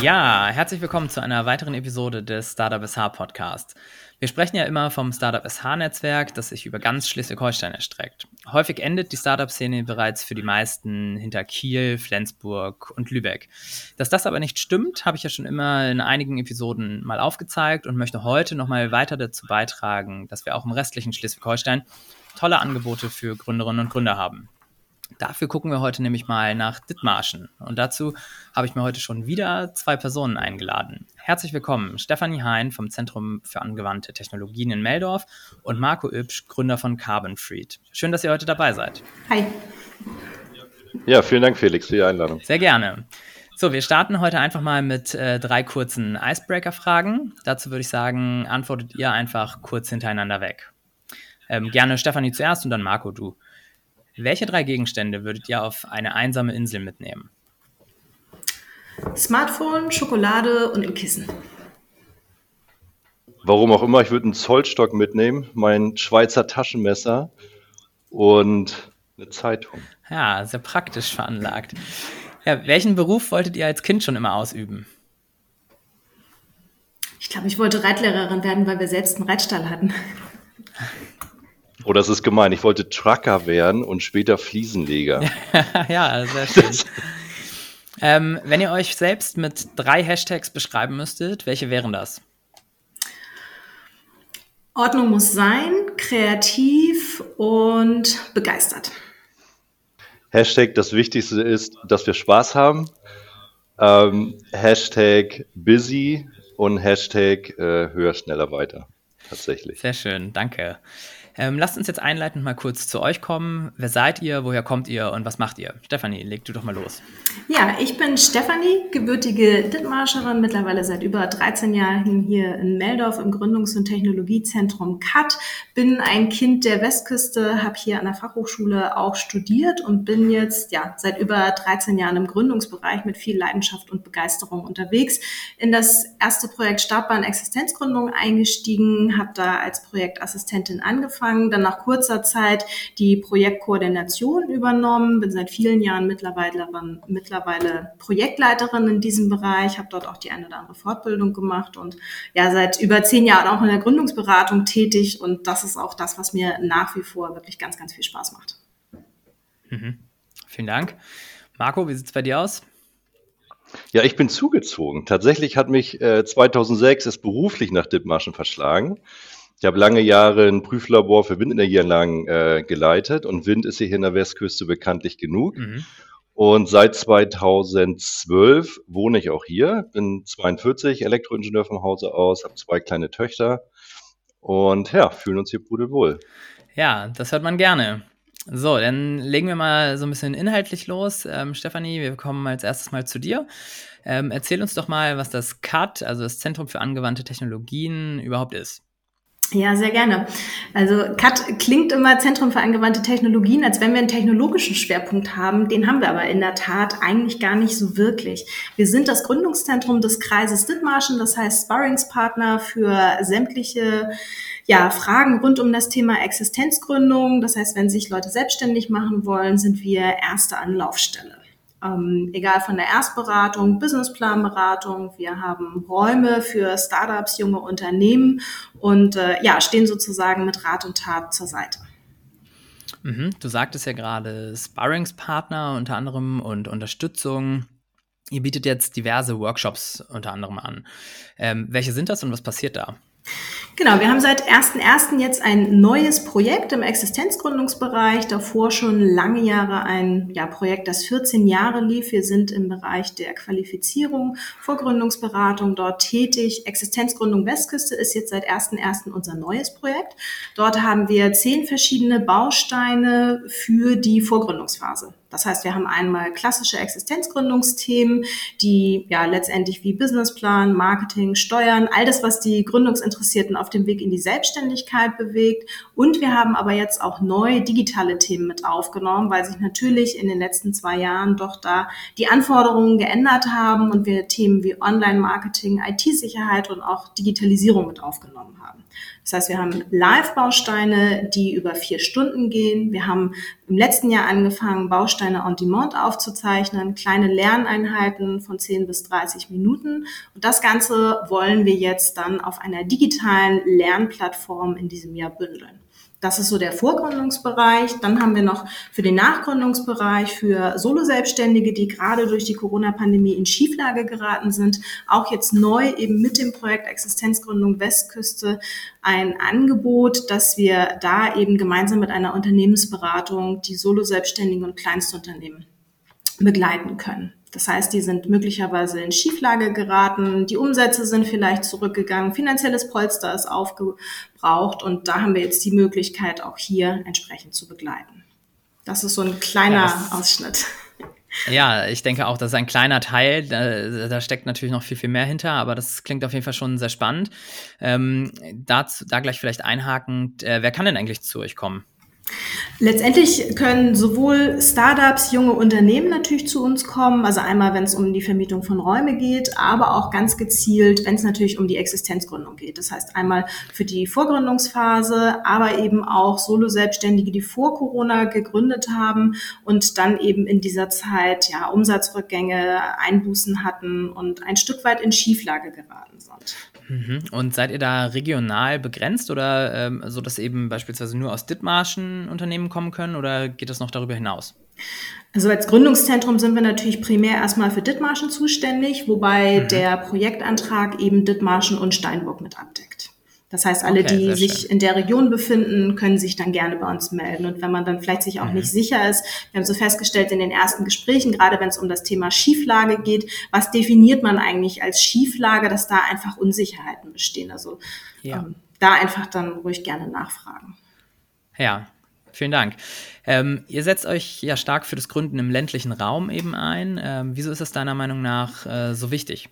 Ja, herzlich willkommen zu einer weiteren Episode des Startup SH Podcast. Wir sprechen ja immer vom Startup SH-Netzwerk, das sich über ganz Schleswig-Holstein erstreckt. Häufig endet die Startup-Szene bereits für die meisten hinter Kiel, Flensburg und Lübeck. Dass das aber nicht stimmt, habe ich ja schon immer in einigen Episoden mal aufgezeigt und möchte heute nochmal weiter dazu beitragen, dass wir auch im restlichen Schleswig-Holstein tolle Angebote für Gründerinnen und Gründer haben. Dafür gucken wir heute nämlich mal nach Dithmarschen. Und dazu habe ich mir heute schon wieder zwei Personen eingeladen. Herzlich willkommen, Stefanie Hein vom Zentrum für angewandte Technologien in Meldorf und Marco Übsch, Gründer von Carbon Freed. Schön, dass ihr heute dabei seid. Hi. Ja, vielen Dank, Felix, für die Einladung. Sehr gerne. So, wir starten heute einfach mal mit äh, drei kurzen Icebreaker-Fragen. Dazu würde ich sagen, antwortet ihr einfach kurz hintereinander weg. Ähm, gerne Stefanie zuerst und dann Marco, du. Welche drei Gegenstände würdet ihr auf eine einsame Insel mitnehmen? Smartphone, Schokolade und ein Kissen. Warum auch immer, ich würde einen Zollstock mitnehmen, mein Schweizer Taschenmesser und eine Zeitung. Ja, sehr praktisch veranlagt. Ja, welchen Beruf wolltet ihr als Kind schon immer ausüben? Ich glaube, ich wollte Reitlehrerin werden, weil wir selbst einen Reitstall hatten. Oh, das ist gemein. Ich wollte Trucker werden und später Fliesenleger. ja, sehr schön. ähm, wenn ihr euch selbst mit drei Hashtags beschreiben müsstet, welche wären das? Ordnung muss sein, kreativ und begeistert. Hashtag, das Wichtigste ist, dass wir Spaß haben. Ähm, Hashtag busy und Hashtag äh, höher, schneller, weiter. Tatsächlich. Sehr schön, danke. Ähm, lasst uns jetzt einleitend mal kurz zu euch kommen. Wer seid ihr, woher kommt ihr und was macht ihr? Stefanie, leg du doch mal los. Ja, ich bin Stefanie, gebürtige Dithmarscherin, mittlerweile seit über 13 Jahren hier in Meldorf im Gründungs- und Technologiezentrum CAT. Bin ein Kind der Westküste, habe hier an der Fachhochschule auch studiert und bin jetzt ja seit über 13 Jahren im Gründungsbereich mit viel Leidenschaft und Begeisterung unterwegs. In das erste Projekt Startbahn Existenzgründung eingestiegen, habe da als Projektassistentin angefangen angefangen, dann nach kurzer Zeit die Projektkoordination übernommen, bin seit vielen Jahren mittlerweile, mittlerweile Projektleiterin in diesem Bereich, habe dort auch die eine oder andere Fortbildung gemacht und ja, seit über zehn Jahren auch in der Gründungsberatung tätig und das ist auch das, was mir nach wie vor wirklich ganz, ganz viel Spaß macht. Mhm. Vielen Dank. Marco, wie sieht es bei dir aus? Ja, ich bin zugezogen. Tatsächlich hat mich äh, 2006 es beruflich nach Dithmarschen verschlagen. Ich habe lange Jahre ein Prüflabor für Windenergieanlagen äh, geleitet und Wind ist hier in der Westküste bekanntlich genug. Mhm. Und seit 2012 wohne ich auch hier, bin 42, Elektroingenieur vom Hause aus, habe zwei kleine Töchter und ja, fühlen uns hier pudelwohl. Ja, das hört man gerne. So, dann legen wir mal so ein bisschen inhaltlich los. Ähm, Stefanie, wir kommen als erstes mal zu dir. Ähm, erzähl uns doch mal, was das CAT, also das Zentrum für angewandte Technologien, überhaupt ist. Ja, sehr gerne. Also CAT klingt immer Zentrum für angewandte Technologien, als wenn wir einen technologischen Schwerpunkt haben. Den haben wir aber in der Tat eigentlich gar nicht so wirklich. Wir sind das Gründungszentrum des Kreises Dithmarschen, das heißt Sparringspartner für sämtliche ja, Fragen rund um das Thema Existenzgründung. Das heißt, wenn sich Leute selbstständig machen wollen, sind wir erste Anlaufstelle ähm, egal von der Erstberatung, Businessplanberatung. Wir haben Räume für Startups, junge Unternehmen und äh, ja, stehen sozusagen mit Rat und Tat zur Seite. Mhm, du sagtest ja gerade Sparringspartner unter anderem und Unterstützung. Ihr bietet jetzt diverse Workshops unter anderem an. Ähm, welche sind das und was passiert da? Genau, wir haben seit 1.1. jetzt ein neues Projekt im Existenzgründungsbereich. Davor schon lange Jahre ein ja, Projekt, das 14 Jahre lief. Wir sind im Bereich der Qualifizierung, Vorgründungsberatung dort tätig. Existenzgründung Westküste ist jetzt seit 1.1. unser neues Projekt. Dort haben wir zehn verschiedene Bausteine für die Vorgründungsphase. Das heißt, wir haben einmal klassische Existenzgründungsthemen, die ja letztendlich wie Businessplan, Marketing, Steuern, all das, was die Gründungsinteressierten auf dem Weg in die Selbstständigkeit bewegt. Und wir haben aber jetzt auch neue digitale Themen mit aufgenommen, weil sich natürlich in den letzten zwei Jahren doch da die Anforderungen geändert haben und wir Themen wie Online-Marketing, IT-Sicherheit und auch Digitalisierung mit aufgenommen haben. Das heißt, wir haben Live-Bausteine, die über vier Stunden gehen. Wir haben im letzten Jahr angefangen, Bausteine Bausteine on Demand aufzuzeichnen, kleine Lerneinheiten von 10 bis 30 Minuten. Und das Ganze wollen wir jetzt dann auf einer digitalen Lernplattform in diesem Jahr bündeln. Das ist so der Vorgründungsbereich. Dann haben wir noch für den Nachgründungsbereich für Solo-Selbstständige, die gerade durch die Corona-Pandemie in Schieflage geraten sind, auch jetzt neu eben mit dem Projekt Existenzgründung Westküste ein Angebot, dass wir da eben gemeinsam mit einer Unternehmensberatung die Solo-Selbstständigen und Kleinstunternehmen begleiten können. Das heißt, die sind möglicherweise in Schieflage geraten, die Umsätze sind vielleicht zurückgegangen, finanzielles Polster ist aufgebraucht und da haben wir jetzt die Möglichkeit, auch hier entsprechend zu begleiten. Das ist so ein kleiner ja, Ausschnitt. Ja, ich denke auch, das ist ein kleiner Teil. Da, da, steckt natürlich noch viel, viel mehr hinter, aber das klingt auf jeden Fall schon sehr spannend. Ähm, dazu, da gleich vielleicht einhakend, äh, wer kann denn eigentlich zu euch kommen? Letztendlich können sowohl Startups, junge Unternehmen natürlich zu uns kommen, also einmal, wenn es um die Vermietung von Räume geht, aber auch ganz gezielt, wenn es natürlich um die Existenzgründung geht. Das heißt einmal für die Vorgründungsphase, aber eben auch Solo-Selbstständige, die vor Corona gegründet haben und dann eben in dieser Zeit ja Umsatzrückgänge, Einbußen hatten und ein Stück weit in Schieflage geraten sind. Mhm. Und seid ihr da regional begrenzt oder ähm, so, dass eben beispielsweise nur aus Dithmarschen Unternehmen kommen können oder geht das noch darüber hinaus? Also als Gründungszentrum sind wir natürlich primär erstmal für Dithmarschen zuständig, wobei mhm. der Projektantrag eben Dithmarschen und Steinburg mit abdeckt. Das heißt, alle, okay, die sich schön. in der Region befinden, können sich dann gerne bei uns melden. Und wenn man dann vielleicht sich auch mhm. nicht sicher ist, wir haben so festgestellt in den ersten Gesprächen, gerade wenn es um das Thema Schieflage geht, was definiert man eigentlich als Schieflage, dass da einfach Unsicherheiten bestehen. Also ja. ähm, da einfach dann ruhig gerne nachfragen. Ja, Vielen Dank. Ähm, ihr setzt euch ja stark für das Gründen im ländlichen Raum eben ein. Ähm, wieso ist das deiner Meinung nach äh, so wichtig?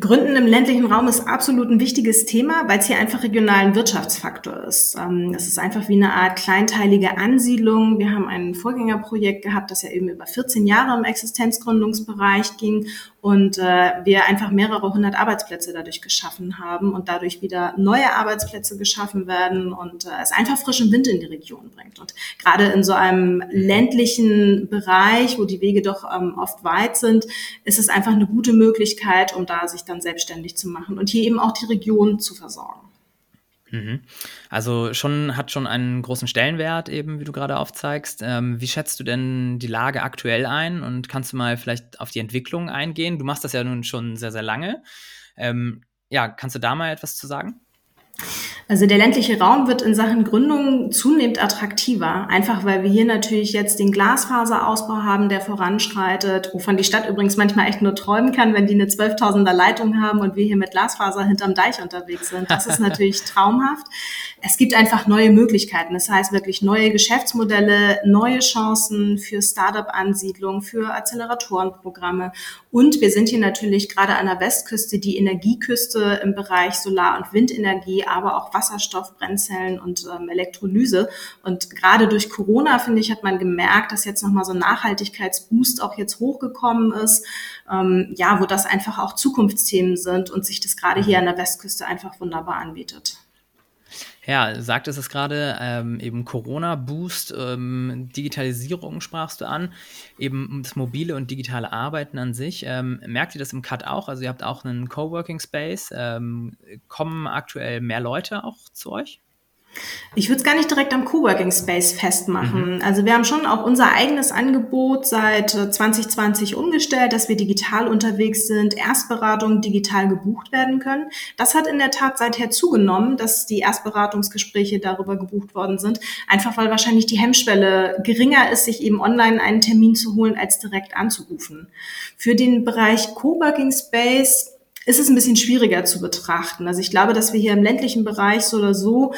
Gründen im ländlichen Raum ist absolut ein wichtiges Thema, weil es hier einfach regionalen Wirtschaftsfaktor ist. Ähm, das ist einfach wie eine Art kleinteilige Ansiedlung. Wir haben ein Vorgängerprojekt gehabt, das ja eben über 14 Jahre im Existenzgründungsbereich ging und äh, wir einfach mehrere hundert Arbeitsplätze dadurch geschaffen haben und dadurch wieder neue Arbeitsplätze geschaffen werden und äh, es einfach frischen Wind in die Region bringt. Und gerade in so einem ländlichen Bereich, wo die Wege doch ähm, oft weit sind, ist es einfach eine gute Möglichkeit, um da sich dann selbstständig zu machen und hier eben auch die Region zu versorgen. Mhm. Also schon hat schon einen großen Stellenwert, eben wie du gerade aufzeigst. Ähm, wie schätzt du denn die Lage aktuell ein und kannst du mal vielleicht auf die Entwicklung eingehen? Du machst das ja nun schon sehr, sehr lange. Ähm, ja, kannst du da mal etwas zu sagen? Also der ländliche Raum wird in Sachen Gründung zunehmend attraktiver, einfach weil wir hier natürlich jetzt den Glasfaserausbau haben, der voranschreitet, wovon die Stadt übrigens manchmal echt nur träumen kann, wenn die eine 12.000er Leitung haben und wir hier mit Glasfaser hinterm Deich unterwegs sind. Das ist natürlich traumhaft. Es gibt einfach neue Möglichkeiten. Das heißt wirklich neue Geschäftsmodelle, neue Chancen für Startup-Ansiedlung, für Acceleratorenprogramme. Und wir sind hier natürlich gerade an der Westküste die Energieküste im Bereich Solar- und Windenergie, aber auch Wasserstoff, Brennzellen und ähm, Elektrolyse. Und gerade durch Corona, finde ich, hat man gemerkt, dass jetzt nochmal so ein Nachhaltigkeitsboost auch jetzt hochgekommen ist, ähm, ja, wo das einfach auch Zukunftsthemen sind und sich das gerade hier an der Westküste einfach wunderbar anbietet. Ja, sagt es gerade, ähm, eben Corona-Boost, ähm, Digitalisierung sprachst du an, eben das mobile und digitale Arbeiten an sich. Ähm, merkt ihr das im Cut auch? Also ihr habt auch einen Coworking Space. Ähm, kommen aktuell mehr Leute auch zu euch? Ich würde es gar nicht direkt am Coworking Space festmachen. Mhm. Also wir haben schon auch unser eigenes Angebot seit 2020 äh, umgestellt, dass wir digital unterwegs sind, Erstberatungen digital gebucht werden können. Das hat in der Tat seither zugenommen, dass die Erstberatungsgespräche darüber gebucht worden sind, einfach weil wahrscheinlich die Hemmschwelle geringer ist, sich eben online einen Termin zu holen, als direkt anzurufen. Für den Bereich Coworking Space ist es ein bisschen schwieriger zu betrachten. Also ich glaube, dass wir hier im ländlichen Bereich so oder so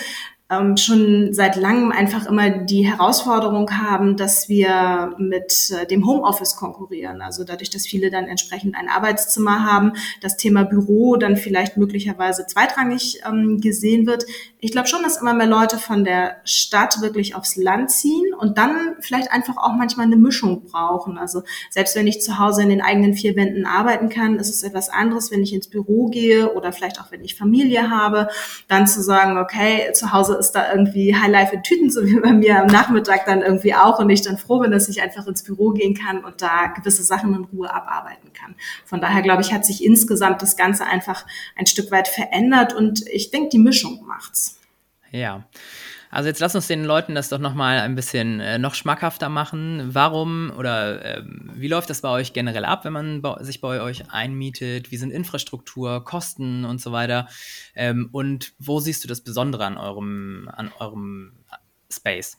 ähm, schon seit langem einfach immer die Herausforderung haben, dass wir mit äh, dem Homeoffice konkurrieren. Also dadurch, dass viele dann entsprechend ein Arbeitszimmer haben, das Thema Büro dann vielleicht möglicherweise zweitrangig ähm, gesehen wird. Ich glaube schon, dass immer mehr Leute von der Stadt wirklich aufs Land ziehen und dann vielleicht einfach auch manchmal eine Mischung brauchen. Also selbst wenn ich zu Hause in den eigenen vier Wänden arbeiten kann, ist es etwas anderes, wenn ich ins Büro gehe oder vielleicht auch wenn ich Familie habe, dann zu sagen, okay, zu Hause ist da irgendwie Highlife in Tüten, so wie bei mir am Nachmittag dann irgendwie auch und ich dann froh bin, dass ich einfach ins Büro gehen kann und da gewisse Sachen in Ruhe abarbeiten kann. Von daher glaube ich, hat sich insgesamt das Ganze einfach ein Stück weit verändert und ich denke, die Mischung macht's. Ja. Also jetzt lass uns den Leuten das doch nochmal ein bisschen äh, noch schmackhafter machen. Warum oder äh, wie läuft das bei euch generell ab, wenn man sich bei euch einmietet? Wie sind Infrastruktur, Kosten und so weiter? Ähm, und wo siehst du das Besondere an eurem, an eurem Space?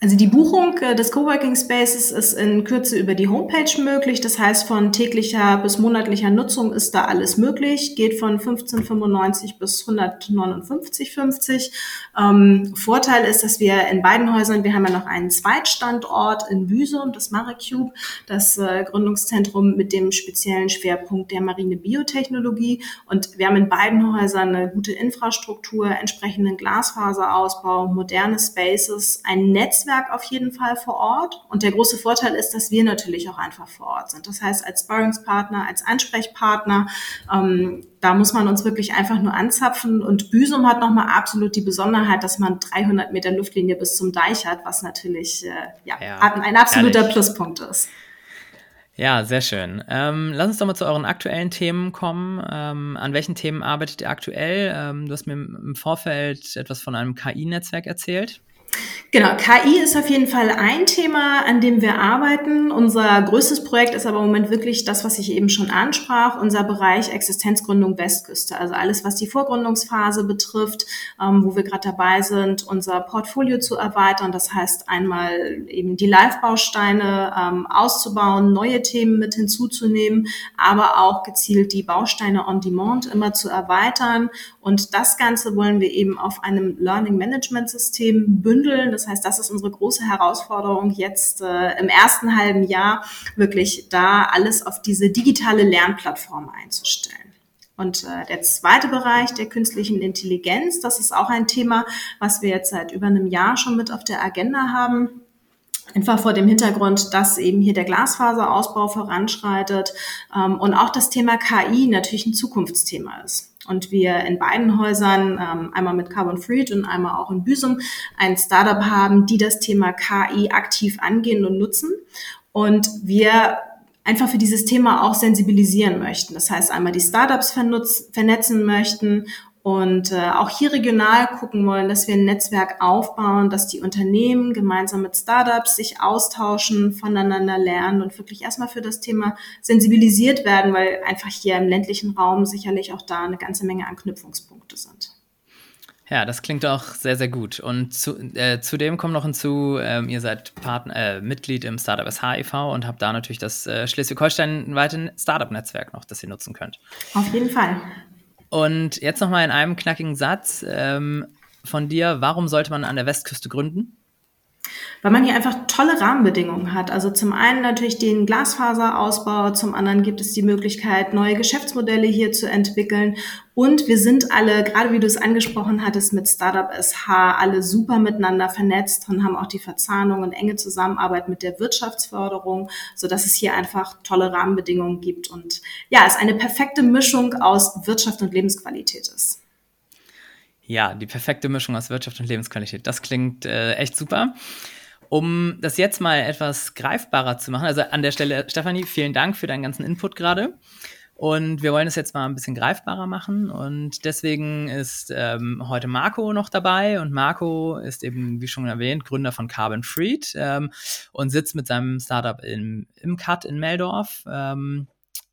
Also die Buchung äh, des Coworking Spaces ist in Kürze über die Homepage möglich. Das heißt, von täglicher bis monatlicher Nutzung ist da alles möglich. Geht von 15,95 bis 159,50. Ähm, Vorteil ist, dass wir in beiden Häusern, wir haben ja noch einen Zweitstandort in Büsum, das MariCube, das äh, Gründungszentrum mit dem speziellen Schwerpunkt der marine Biotechnologie. Und wir haben in beiden Häusern eine gute Infrastruktur, entsprechenden Glasfaserausbau, moderne Spaces, ein Netz Netzwerk auf jeden Fall vor Ort. Und der große Vorteil ist, dass wir natürlich auch einfach vor Ort sind. Das heißt, als Sparringspartner, als Ansprechpartner, ähm, da muss man uns wirklich einfach nur anzapfen. Und Büsum hat nochmal absolut die Besonderheit, dass man 300 Meter Luftlinie bis zum Deich hat, was natürlich äh, ja, ja, ein absoluter ehrlich. Pluspunkt ist. Ja, sehr schön. Ähm, lass uns doch mal zu euren aktuellen Themen kommen. Ähm, an welchen Themen arbeitet ihr aktuell? Ähm, du hast mir im Vorfeld etwas von einem KI-Netzwerk erzählt. Genau, KI ist auf jeden Fall ein Thema, an dem wir arbeiten. Unser größtes Projekt ist aber im Moment wirklich das, was ich eben schon ansprach, unser Bereich Existenzgründung Westküste. Also alles, was die Vorgründungsphase betrifft, ähm, wo wir gerade dabei sind, unser Portfolio zu erweitern. Das heißt, einmal eben die Live-Bausteine ähm, auszubauen, neue Themen mit hinzuzunehmen, aber auch gezielt die Bausteine on Demand immer zu erweitern. Und das Ganze wollen wir eben auf einem Learning Management System bündeln. Das heißt, das ist unsere große Herausforderung jetzt äh, im ersten halben Jahr, wirklich da alles auf diese digitale Lernplattform einzustellen. Und äh, der zweite Bereich der künstlichen Intelligenz, das ist auch ein Thema, was wir jetzt seit über einem Jahr schon mit auf der Agenda haben. Einfach vor dem Hintergrund, dass eben hier der Glasfaserausbau voranschreitet ähm, und auch das Thema KI natürlich ein Zukunftsthema ist und wir in beiden Häusern, ähm, einmal mit Carbon Freed und einmal auch in Büsum, ein Startup haben, die das Thema KI aktiv angehen und nutzen. Und wir einfach für dieses Thema auch sensibilisieren möchten. Das heißt, einmal die Startups vernetzen möchten und äh, auch hier regional gucken wollen, dass wir ein Netzwerk aufbauen, dass die Unternehmen gemeinsam mit Startups sich austauschen, voneinander lernen und wirklich erstmal für das Thema sensibilisiert werden, weil einfach hier im ländlichen Raum sicherlich auch da eine ganze Menge Anknüpfungspunkte sind. Ja, das klingt auch sehr, sehr gut. Und zu, äh, zudem kommt noch hinzu, ähm, ihr seid Partner, äh, Mitglied im Startup SHIV und habt da natürlich das äh, Schleswig-Holstein-weite Startup-Netzwerk noch, das ihr nutzen könnt. Auf jeden Fall. Und jetzt nochmal in einem knackigen Satz ähm, von dir, warum sollte man an der Westküste gründen? Weil man hier einfach tolle Rahmenbedingungen hat. Also zum einen natürlich den Glasfaserausbau, zum anderen gibt es die Möglichkeit, neue Geschäftsmodelle hier zu entwickeln. Und wir sind alle, gerade wie du es angesprochen hattest, mit Startup SH alle super miteinander vernetzt und haben auch die Verzahnung und enge Zusammenarbeit mit der Wirtschaftsförderung, so dass es hier einfach tolle Rahmenbedingungen gibt und ja, es eine perfekte Mischung aus Wirtschaft und Lebensqualität ist. Ja, die perfekte Mischung aus Wirtschaft und Lebensqualität. Das klingt äh, echt super. Um das jetzt mal etwas greifbarer zu machen, also an der Stelle, Stefanie, vielen Dank für deinen ganzen Input gerade. Und wir wollen es jetzt mal ein bisschen greifbarer machen. Und deswegen ist ähm, heute Marco noch dabei. Und Marco ist eben, wie schon erwähnt, Gründer von Carbon Freed ähm, und sitzt mit seinem Startup im, im Cut in Meldorf. Ähm,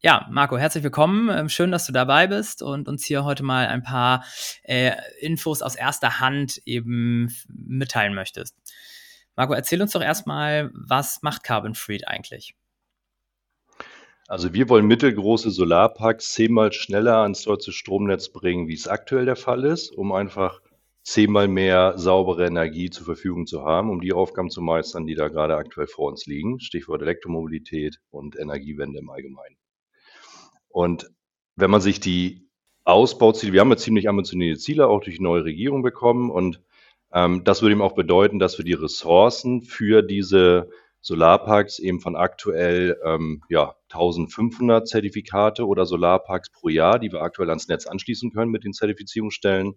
ja, Marco, herzlich willkommen. Ähm, schön, dass du dabei bist und uns hier heute mal ein paar äh, Infos aus erster Hand eben mitteilen möchtest. Marco, erzähl uns doch erstmal, was macht Carbon Freed eigentlich? Also wir wollen mittelgroße Solarparks zehnmal schneller ans deutsche Stromnetz bringen, wie es aktuell der Fall ist, um einfach zehnmal mehr saubere Energie zur Verfügung zu haben, um die Aufgaben zu meistern, die da gerade aktuell vor uns liegen. Stichwort Elektromobilität und Energiewende im Allgemeinen. Und wenn man sich die Ausbauziele, wir haben ja ziemlich ambitionierte Ziele auch durch die neue Regierung bekommen und ähm, das würde eben auch bedeuten, dass wir die Ressourcen für diese Solarparks eben von aktuell ähm, ja, 1500 Zertifikate oder Solarparks pro Jahr, die wir aktuell ans Netz anschließen können mit den Zertifizierungsstellen,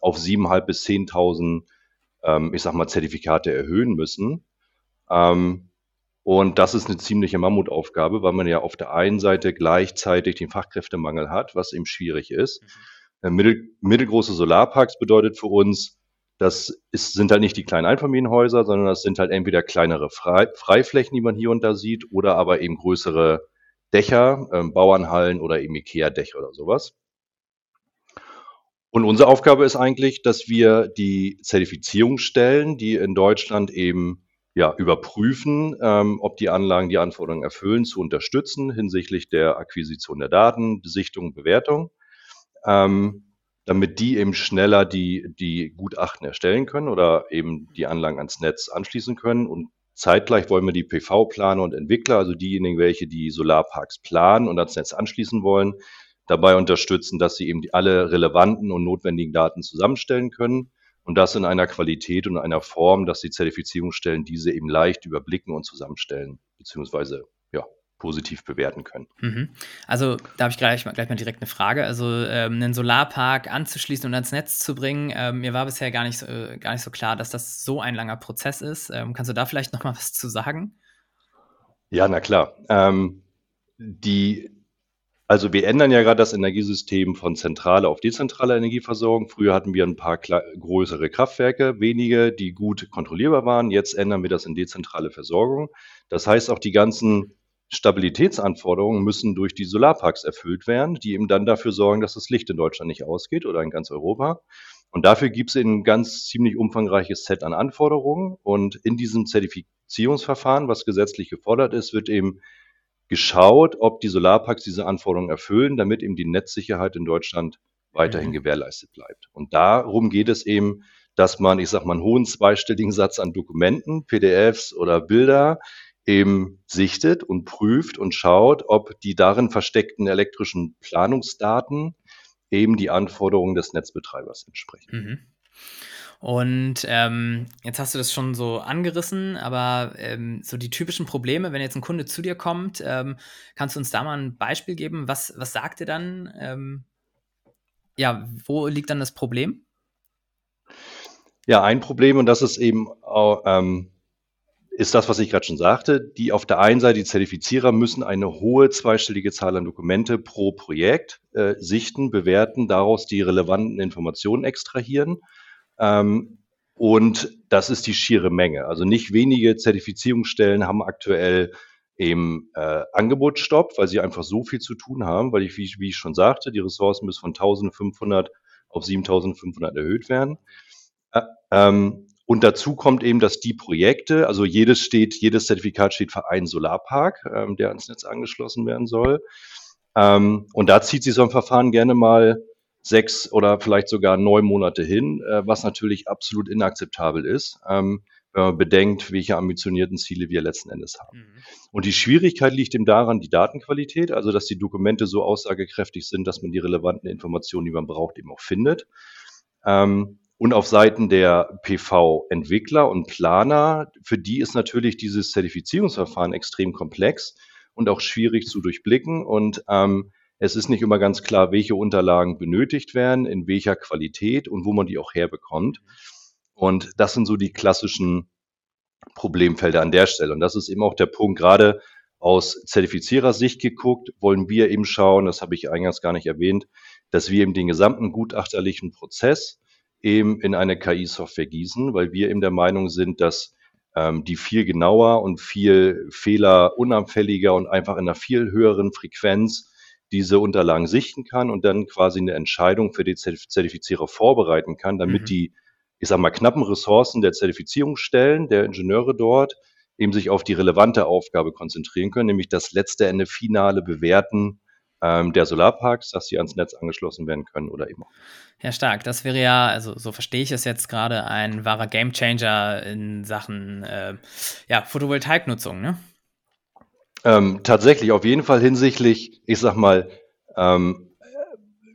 auf 7.500 bis 10.000, ähm, ich sag mal, Zertifikate erhöhen müssen. Ähm, und das ist eine ziemliche Mammutaufgabe, weil man ja auf der einen Seite gleichzeitig den Fachkräftemangel hat, was eben schwierig ist. Mhm. Mittel, mittelgroße Solarparks bedeutet für uns, das ist, sind halt nicht die kleinen Einfamilienhäuser, sondern das sind halt entweder kleinere Frei, Freiflächen, die man hier und da sieht, oder aber eben größere Dächer, ähm, Bauernhallen oder eben Ikea-Dächer oder sowas. Und unsere Aufgabe ist eigentlich, dass wir die Zertifizierungsstellen, die in Deutschland eben ja, überprüfen, ähm, ob die Anlagen die Anforderungen erfüllen, zu unterstützen hinsichtlich der Akquisition der Daten, Besichtung, Bewertung. Ähm, damit die eben schneller die, die Gutachten erstellen können oder eben die Anlagen ans Netz anschließen können. Und zeitgleich wollen wir die PV-Planer und Entwickler, also diejenigen, welche die Solarparks planen und ans Netz anschließen wollen, dabei unterstützen, dass sie eben alle relevanten und notwendigen Daten zusammenstellen können und das in einer Qualität und einer Form, dass die Zertifizierungsstellen diese eben leicht überblicken und zusammenstellen, beziehungsweise ja, positiv bewerten können. Mhm. Also da habe ich gleich, gleich mal direkt eine Frage. Also ähm, einen Solarpark anzuschließen und ans Netz zu bringen, ähm, mir war bisher gar nicht, so, äh, gar nicht so klar, dass das so ein langer Prozess ist. Ähm, kannst du da vielleicht noch mal was zu sagen? Ja, na klar. Ähm, die, also wir ändern ja gerade das Energiesystem von zentraler auf dezentraler Energieversorgung. Früher hatten wir ein paar größere Kraftwerke, wenige, die gut kontrollierbar waren. Jetzt ändern wir das in dezentrale Versorgung. Das heißt, auch die ganzen Stabilitätsanforderungen müssen durch die Solarparks erfüllt werden, die eben dann dafür sorgen, dass das Licht in Deutschland nicht ausgeht oder in ganz Europa. Und dafür gibt es ein ganz ziemlich umfangreiches Set an Anforderungen. Und in diesem Zertifizierungsverfahren, was gesetzlich gefordert ist, wird eben geschaut, ob die Solarparks diese Anforderungen erfüllen, damit eben die Netzsicherheit in Deutschland weiterhin mhm. gewährleistet bleibt. Und darum geht es eben, dass man, ich sag mal, einen hohen zweistelligen Satz an Dokumenten, PDFs oder Bilder eben sichtet und prüft und schaut, ob die darin versteckten elektrischen Planungsdaten eben die Anforderungen des Netzbetreibers entsprechen. Mhm. Und ähm, jetzt hast du das schon so angerissen, aber ähm, so die typischen Probleme, wenn jetzt ein Kunde zu dir kommt, ähm, kannst du uns da mal ein Beispiel geben? Was, was sagt ihr dann? Ähm, ja, wo liegt dann das Problem? Ja, ein Problem, und das ist eben ähm, ist das, was ich gerade schon sagte. Die auf der einen Seite, die Zertifizierer müssen eine hohe zweistellige Zahl an Dokumente pro Projekt äh, sichten, bewerten, daraus die relevanten Informationen extrahieren. Ähm, und das ist die schiere Menge. Also nicht wenige Zertifizierungsstellen haben aktuell eben äh, Angebotsstopp, weil sie einfach so viel zu tun haben, weil ich, wie, wie ich schon sagte, die Ressourcen müssen von 1500 auf 7500 erhöht werden. Äh, ähm, und dazu kommt eben, dass die Projekte, also jedes steht, jedes Zertifikat steht für einen Solarpark, ähm, der ans Netz angeschlossen werden soll. Ähm, und da zieht sich so ein Verfahren gerne mal sechs oder vielleicht sogar neun Monate hin, äh, was natürlich absolut inakzeptabel ist, ähm, wenn man bedenkt, welche ambitionierten Ziele wir letzten Endes haben. Mhm. Und die Schwierigkeit liegt eben daran, die Datenqualität, also dass die Dokumente so aussagekräftig sind, dass man die relevanten Informationen, die man braucht, eben auch findet. Ähm, und auf Seiten der PV-Entwickler und Planer, für die ist natürlich dieses Zertifizierungsverfahren extrem komplex und auch schwierig zu durchblicken. Und ähm, es ist nicht immer ganz klar, welche Unterlagen benötigt werden, in welcher Qualität und wo man die auch herbekommt. Und das sind so die klassischen Problemfelder an der Stelle. Und das ist eben auch der Punkt, gerade aus Zertifizierersicht geguckt, wollen wir eben schauen, das habe ich eingangs gar nicht erwähnt, dass wir eben den gesamten gutachterlichen Prozess eben in eine KI-Software gießen, weil wir eben der Meinung sind, dass ähm, die viel genauer und viel fehlerunanfälliger und einfach in einer viel höheren Frequenz diese Unterlagen sichten kann und dann quasi eine Entscheidung für die Zertifizierer vorbereiten kann, damit mhm. die, ich sag mal, knappen Ressourcen der Zertifizierungsstellen, der Ingenieure dort, eben sich auf die relevante Aufgabe konzentrieren können, nämlich das letzte Ende finale Bewerten ähm, der Solarparks, dass sie ans Netz angeschlossen werden können oder eben auch. Ja, stark. Das wäre ja, also so verstehe ich es jetzt gerade, ein wahrer Gamechanger in Sachen äh, ja, Photovoltaiknutzung, ne? Ähm, tatsächlich, auf jeden Fall hinsichtlich, ich sag mal, ähm,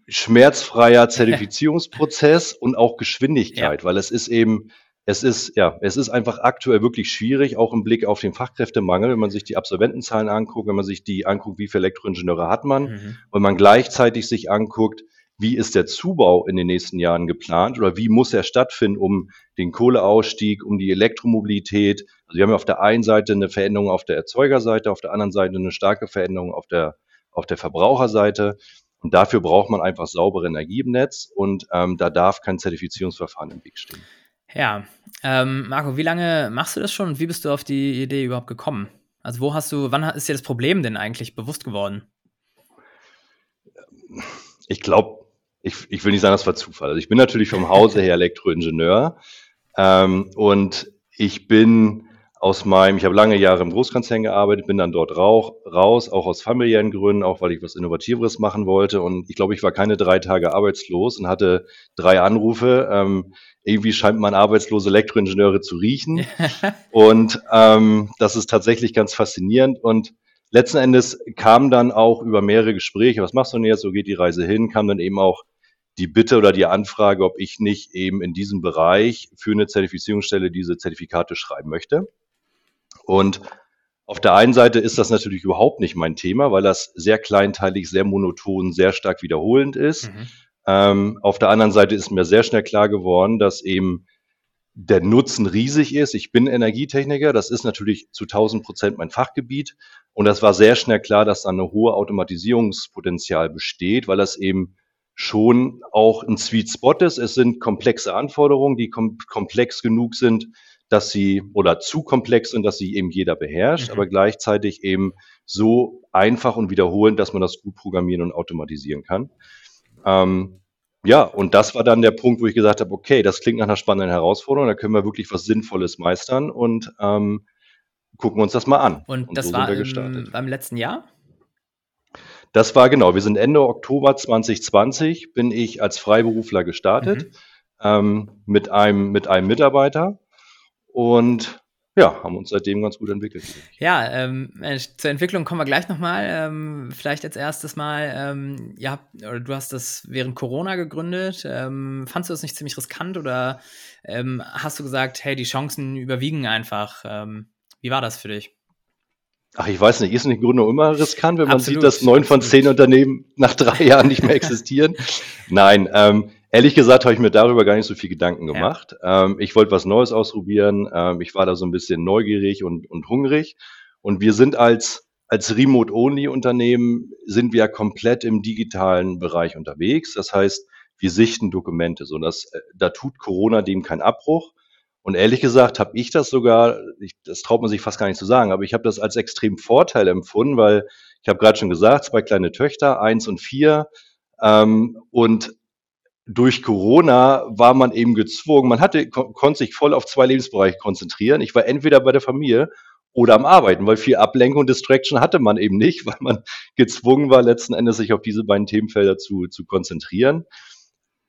schmerzfreier Zertifizierungsprozess und auch Geschwindigkeit, ja. weil es ist eben es ist, ja, es ist einfach aktuell wirklich schwierig, auch im Blick auf den Fachkräftemangel, wenn man sich die Absolventenzahlen anguckt, wenn man sich die anguckt, wie viele Elektroingenieure hat man, mhm. und man gleichzeitig sich anguckt, wie ist der Zubau in den nächsten Jahren geplant oder wie muss er stattfinden, um den Kohleausstieg, um die Elektromobilität. Also wir haben auf der einen Seite eine Veränderung auf der Erzeugerseite, auf der anderen Seite eine starke Veränderung auf der, auf der Verbraucherseite. Und dafür braucht man einfach saubere Energie im Netz und ähm, da darf kein Zertifizierungsverfahren im Weg stehen. Ja, ähm, Marco, wie lange machst du das schon und wie bist du auf die Idee überhaupt gekommen? Also wo hast du, wann ist dir das Problem denn eigentlich bewusst geworden? Ich glaube, ich, ich will nicht sagen, das war Zufall. Also ich bin natürlich vom Hause her Elektroingenieur ähm, und ich bin aus meinem, ich habe lange Jahre im Großkonzern gearbeitet, bin dann dort rauch, raus, auch aus familiären Gründen, auch weil ich was Innovativeres machen wollte. Und ich glaube, ich war keine drei Tage arbeitslos und hatte drei Anrufe. Ähm, irgendwie scheint man arbeitslose Elektroingenieure zu riechen. und ähm, das ist tatsächlich ganz faszinierend. Und letzten Endes kam dann auch über mehrere Gespräche, was machst du denn jetzt, wo geht die Reise hin, kam dann eben auch die Bitte oder die Anfrage, ob ich nicht eben in diesem Bereich für eine Zertifizierungsstelle diese Zertifikate schreiben möchte. Und auf der einen Seite ist das natürlich überhaupt nicht mein Thema, weil das sehr kleinteilig, sehr monoton, sehr stark wiederholend ist. Mhm. Ähm, auf der anderen Seite ist mir sehr schnell klar geworden, dass eben der Nutzen riesig ist. Ich bin Energietechniker, das ist natürlich zu 1000 Prozent mein Fachgebiet. Und das war sehr schnell klar, dass da eine hohe Automatisierungspotenzial besteht, weil das eben schon auch ein Sweet Spot ist. Es sind komplexe Anforderungen, die kom komplex genug sind, dass sie oder zu komplex sind, dass sie eben jeder beherrscht, mhm. aber gleichzeitig eben so einfach und wiederholend, dass man das gut programmieren und automatisieren kann. Ähm, ja, und das war dann der Punkt, wo ich gesagt habe, okay, das klingt nach einer spannenden Herausforderung, da können wir wirklich was Sinnvolles meistern und ähm, gucken uns das mal an. Und, und das so war im, beim letzten Jahr? Das war genau, wir sind Ende Oktober 2020, bin ich als Freiberufler gestartet mhm. ähm, mit, einem, mit einem Mitarbeiter und ja, haben uns seitdem ganz gut entwickelt. Ja, ähm, zur Entwicklung kommen wir gleich nochmal. Ähm, vielleicht als erstes Mal, ähm, ihr habt, oder du hast das während Corona gegründet. Ähm, fandst du das nicht ziemlich riskant oder ähm, hast du gesagt, hey, die Chancen überwiegen einfach? Ähm, wie war das für dich? Ach, ich weiß nicht, ist nicht Gründung immer riskant, wenn man absolut, sieht, dass neun von zehn Unternehmen nach drei Jahren nicht mehr existieren? Nein, ähm, ehrlich gesagt habe ich mir darüber gar nicht so viel Gedanken gemacht. Ja. Ähm, ich wollte was Neues ausprobieren. Ähm, ich war da so ein bisschen neugierig und, und hungrig. Und wir sind als, als Remote-Only-Unternehmen sind wir komplett im digitalen Bereich unterwegs. Das heißt, wir sichten Dokumente. So, das, äh, da tut Corona dem keinen Abbruch. Und ehrlich gesagt habe ich das sogar, ich, das traut man sich fast gar nicht zu sagen, aber ich habe das als extrem Vorteil empfunden, weil ich habe gerade schon gesagt, zwei kleine Töchter, eins und vier. Ähm, und durch Corona war man eben gezwungen, man hatte, konnte sich voll auf zwei Lebensbereiche konzentrieren. Ich war entweder bei der Familie oder am Arbeiten, weil viel Ablenkung und Distraction hatte man eben nicht, weil man gezwungen war, letzten Endes sich auf diese beiden Themenfelder zu, zu konzentrieren.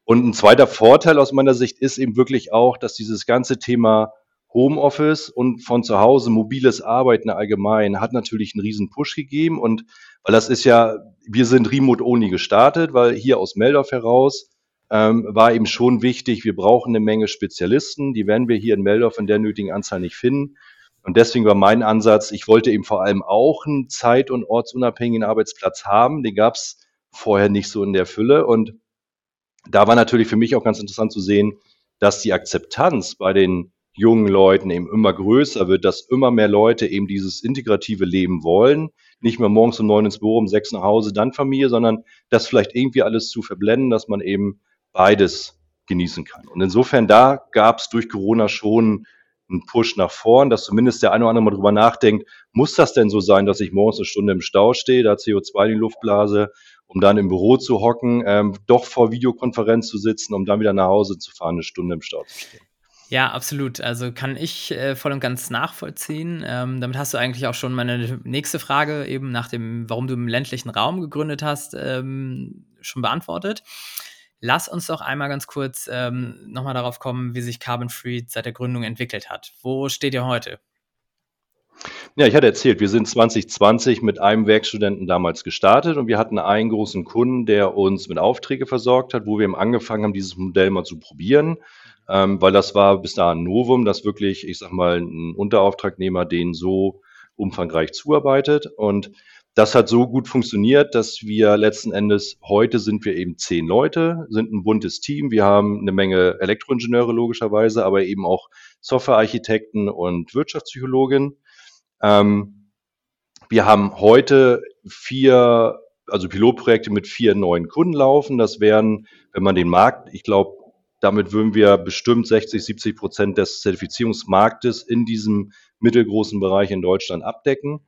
Und ein zweiter Vorteil aus meiner Sicht ist eben wirklich auch, dass dieses ganze Thema Homeoffice und von zu Hause mobiles Arbeiten allgemein hat natürlich einen riesen Push gegeben und weil das ist ja, wir sind remote only gestartet, weil hier aus Meldorf heraus ähm, war eben schon wichtig, wir brauchen eine Menge Spezialisten, die werden wir hier in Meldorf in der nötigen Anzahl nicht finden. Und deswegen war mein Ansatz, ich wollte eben vor allem auch einen zeit- und ortsunabhängigen Arbeitsplatz haben. Den gab es vorher nicht so in der Fülle und da war natürlich für mich auch ganz interessant zu sehen, dass die Akzeptanz bei den jungen Leuten eben immer größer wird, dass immer mehr Leute eben dieses integrative Leben wollen. Nicht mehr morgens um neun ins Büro, um sechs nach Hause, dann Familie, sondern das vielleicht irgendwie alles zu verblenden, dass man eben beides genießen kann. Und insofern, da gab es durch Corona schon einen Push nach vorn, dass zumindest der eine oder andere mal drüber nachdenkt, muss das denn so sein, dass ich morgens eine Stunde im Stau stehe, da CO2 in die Luft blase, um dann im Büro zu hocken, ähm, doch vor Videokonferenz zu sitzen, um dann wieder nach Hause zu fahren, eine Stunde im Stau zu stehen. Ja, absolut. Also kann ich äh, voll und ganz nachvollziehen. Ähm, damit hast du eigentlich auch schon meine nächste Frage eben nach dem, warum du im ländlichen Raum gegründet hast, ähm, schon beantwortet. Lass uns doch einmal ganz kurz ähm, nochmal darauf kommen, wie sich Carbon Free seit der Gründung entwickelt hat. Wo steht ihr heute? Ja, ich hatte erzählt, wir sind 2020 mit einem Werkstudenten damals gestartet und wir hatten einen großen Kunden, der uns mit Aufträge versorgt hat, wo wir eben angefangen haben, dieses Modell mal zu probieren, ähm, weil das war bis dahin Novum, dass wirklich, ich sag mal, ein Unterauftragnehmer den so umfangreich zuarbeitet und das hat so gut funktioniert, dass wir letzten Endes heute sind wir eben zehn Leute, sind ein buntes Team. Wir haben eine Menge Elektroingenieure logischerweise, aber eben auch Softwarearchitekten und Wirtschaftspsychologin. Ähm, wir haben heute vier, also Pilotprojekte mit vier neuen Kunden laufen. Das wären, wenn man den Markt, ich glaube, damit würden wir bestimmt 60, 70 Prozent des Zertifizierungsmarktes in diesem mittelgroßen Bereich in Deutschland abdecken.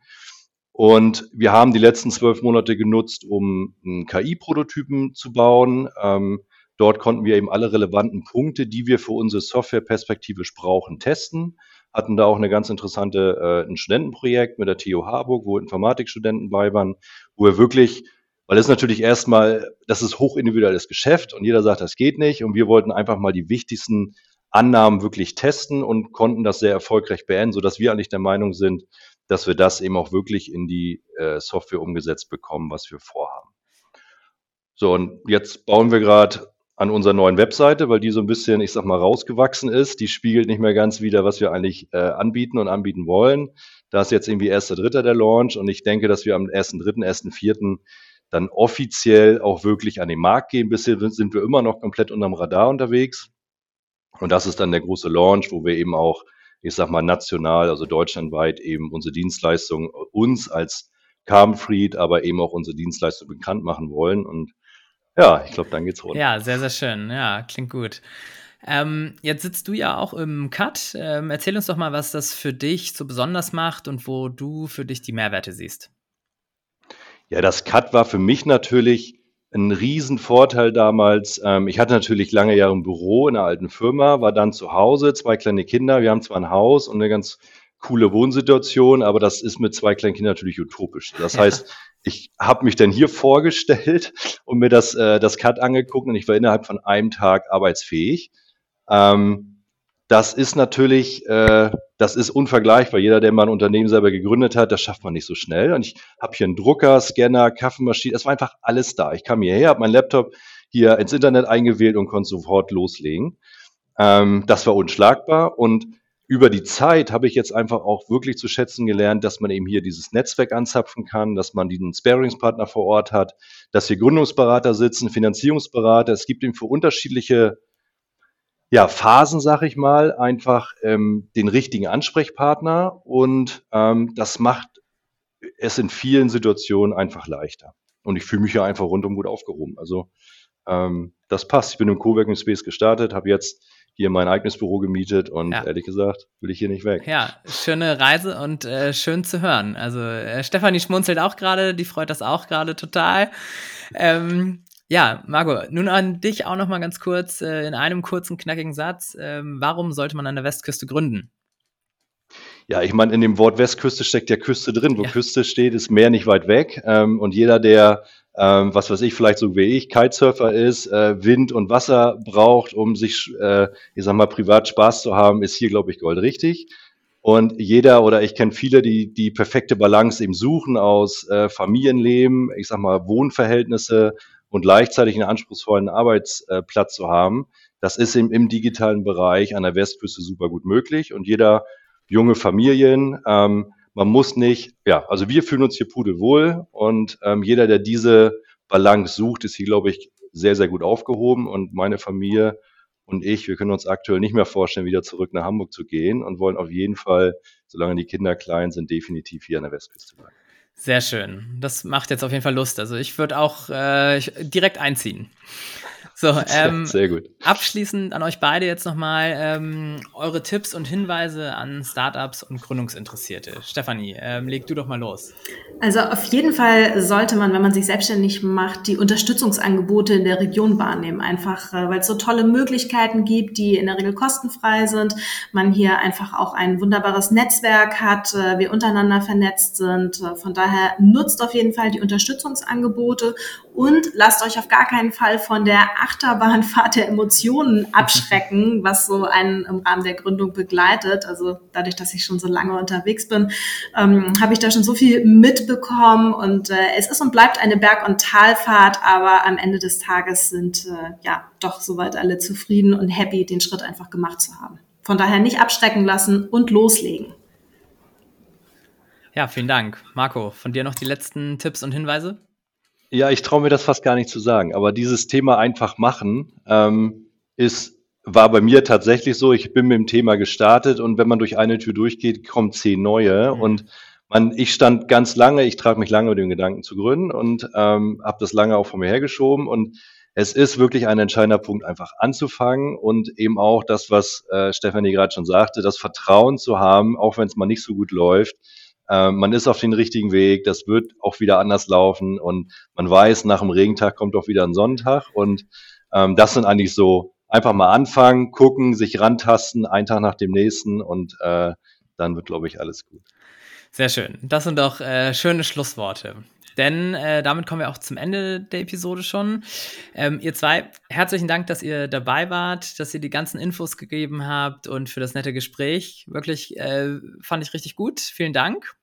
Und wir haben die letzten zwölf Monate genutzt, um einen KI-Prototypen zu bauen. Ähm, dort konnten wir eben alle relevanten Punkte, die wir für unsere Software perspektivisch brauchen, testen. Hatten da auch eine ganz interessante äh, ein Studentenprojekt mit der TU Harburg, wo Informatikstudenten bei waren, wo wir wirklich, weil es natürlich erstmal, das ist hochindividuelles Geschäft und jeder sagt, das geht nicht. Und wir wollten einfach mal die wichtigsten Annahmen wirklich testen und konnten das sehr erfolgreich beenden, sodass wir eigentlich der Meinung sind, dass wir das eben auch wirklich in die äh, Software umgesetzt bekommen, was wir vorhaben. So, und jetzt bauen wir gerade an unserer neuen Webseite, weil die so ein bisschen, ich sag mal, rausgewachsen ist. Die spiegelt nicht mehr ganz wieder, was wir eigentlich äh, anbieten und anbieten wollen. Da ist jetzt irgendwie 1.3. der Launch und ich denke, dass wir am 1.3., 1.4. dann offiziell auch wirklich an den Markt gehen. Bisher sind wir immer noch komplett unterm Radar unterwegs. Und das ist dann der große Launch, wo wir eben auch ich sag mal, national, also deutschlandweit eben unsere Dienstleistung uns als Carbonfried, aber eben auch unsere Dienstleistung bekannt machen wollen. Und ja, ich glaube, dann geht's rund. Ja, sehr, sehr schön. Ja, klingt gut. Ähm, jetzt sitzt du ja auch im Cut. Ähm, erzähl uns doch mal, was das für dich so besonders macht und wo du für dich die Mehrwerte siehst. Ja, das Cut war für mich natürlich ein Riesenvorteil damals. Ähm, ich hatte natürlich lange Jahre im Büro in einer alten Firma, war dann zu Hause, zwei kleine Kinder. Wir haben zwar ein Haus und eine ganz coole Wohnsituation, aber das ist mit zwei kleinen Kindern natürlich utopisch. Das ja. heißt, ich habe mich dann hier vorgestellt und mir das, äh, das Cut angeguckt und ich war innerhalb von einem Tag arbeitsfähig. Ähm, das ist natürlich, äh, das ist unvergleichbar. Jeder, der mal ein Unternehmen selber gegründet hat, das schafft man nicht so schnell. Und ich habe hier einen Drucker, Scanner, Kaffeemaschine. Es war einfach alles da. Ich kam hierher, habe meinen Laptop hier ins Internet eingewählt und konnte sofort loslegen. Ähm, das war unschlagbar. Und über die Zeit habe ich jetzt einfach auch wirklich zu schätzen gelernt, dass man eben hier dieses Netzwerk anzapfen kann, dass man diesen Sparingspartner vor Ort hat, dass hier Gründungsberater sitzen, Finanzierungsberater. Es gibt eben für unterschiedliche ja, Phasen, sag ich mal, einfach ähm, den richtigen Ansprechpartner und ähm, das macht es in vielen Situationen einfach leichter. Und ich fühle mich ja einfach rundum gut aufgehoben. Also ähm, das passt. Ich bin im Coworking Space gestartet, habe jetzt hier mein eigenes Büro gemietet und ja. ehrlich gesagt will ich hier nicht weg. Ja, schöne Reise und äh, schön zu hören. Also äh, Stefanie schmunzelt auch gerade, die freut das auch gerade total. Ähm, ja, Margot, nun an dich auch noch mal ganz kurz äh, in einem kurzen, knackigen Satz. Ähm, warum sollte man an der Westküste gründen? Ja, ich meine, in dem Wort Westküste steckt ja Küste drin. Wo ja. Küste steht, ist Meer nicht weit weg. Ähm, und jeder, der, ähm, was weiß ich, vielleicht so wie ich, Kitesurfer ist, äh, Wind und Wasser braucht, um sich, äh, ich sag mal, privat Spaß zu haben, ist hier, glaube ich, goldrichtig. Und jeder oder ich kenne viele, die die perfekte Balance eben suchen aus äh, Familienleben, ich sag mal, Wohnverhältnisse, und gleichzeitig einen anspruchsvollen Arbeitsplatz zu haben. Das ist im, im digitalen Bereich an der Westküste super gut möglich und jeder junge Familien, ähm, man muss nicht, ja, also wir fühlen uns hier pudelwohl und ähm, jeder, der diese Balance sucht, ist hier, glaube ich, sehr, sehr gut aufgehoben und meine Familie und ich, wir können uns aktuell nicht mehr vorstellen, wieder zurück nach Hamburg zu gehen und wollen auf jeden Fall, solange die Kinder klein sind, definitiv hier an der Westküste bleiben. Sehr schön. Das macht jetzt auf jeden Fall Lust. Also ich würde auch äh, direkt einziehen. So, ähm, sehr gut. Abschließend an euch beide jetzt nochmal ähm, eure Tipps und Hinweise an Startups und Gründungsinteressierte. Stefanie, ähm, leg du doch mal los. Also auf jeden Fall sollte man, wenn man sich selbstständig macht, die Unterstützungsangebote in der Region wahrnehmen. Einfach, äh, weil es so tolle Möglichkeiten gibt, die in der Regel kostenfrei sind. Man hier einfach auch ein wunderbares Netzwerk hat, äh, wir untereinander vernetzt sind. Äh, von daher nutzt auf jeden Fall die Unterstützungsangebote und lasst euch auf gar keinen Fall von der Achterbahnfahrt der Emotionen abschrecken, was so einen im Rahmen der Gründung begleitet. Also dadurch, dass ich schon so lange unterwegs bin, ähm, habe ich da schon so viel mitbekommen und äh, es ist und bleibt eine Berg- und Talfahrt, aber am Ende des Tages sind äh, ja doch soweit alle zufrieden und happy, den Schritt einfach gemacht zu haben. Von daher nicht abschrecken lassen und loslegen. Ja, vielen Dank. Marco, von dir noch die letzten Tipps und Hinweise? Ja, ich traue mir das fast gar nicht zu sagen, aber dieses Thema einfach machen ähm, ist, war bei mir tatsächlich so. Ich bin mit dem Thema gestartet und wenn man durch eine Tür durchgeht, kommen zehn neue. Mhm. Und man, ich stand ganz lange, ich trage mich lange mit dem Gedanken zu gründen und ähm, habe das lange auch vor mir hergeschoben. Und es ist wirklich ein entscheidender Punkt, einfach anzufangen und eben auch das, was äh, Stefanie gerade schon sagte, das Vertrauen zu haben, auch wenn es mal nicht so gut läuft, ähm, man ist auf den richtigen Weg, das wird auch wieder anders laufen und man weiß, nach dem Regentag kommt auch wieder ein Sonntag und ähm, das sind eigentlich so einfach mal anfangen, gucken, sich rantasten, ein Tag nach dem nächsten und äh, dann wird, glaube ich, alles gut. Sehr schön. Das sind doch äh, schöne Schlussworte. Denn äh, damit kommen wir auch zum Ende der Episode schon. Ähm, ihr zwei, herzlichen Dank, dass ihr dabei wart, dass ihr die ganzen Infos gegeben habt und für das nette Gespräch. Wirklich äh, fand ich richtig gut. Vielen Dank.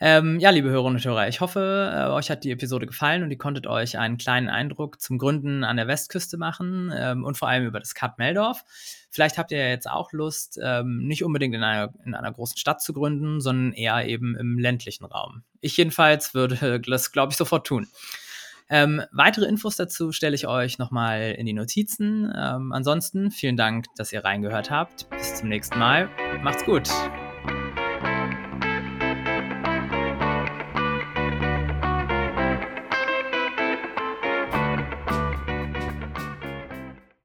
Ähm, ja, liebe Hörerinnen und Hörer, ich hoffe, äh, euch hat die Episode gefallen und ihr konntet euch einen kleinen Eindruck zum Gründen an der Westküste machen ähm, und vor allem über das Cut Meldorf. Vielleicht habt ihr jetzt auch Lust, ähm, nicht unbedingt in einer, in einer großen Stadt zu gründen, sondern eher eben im ländlichen Raum. Ich jedenfalls würde das, glaube ich, sofort tun. Ähm, weitere Infos dazu stelle ich euch nochmal in die Notizen. Ähm, ansonsten vielen Dank, dass ihr reingehört habt. Bis zum nächsten Mal. Macht's gut.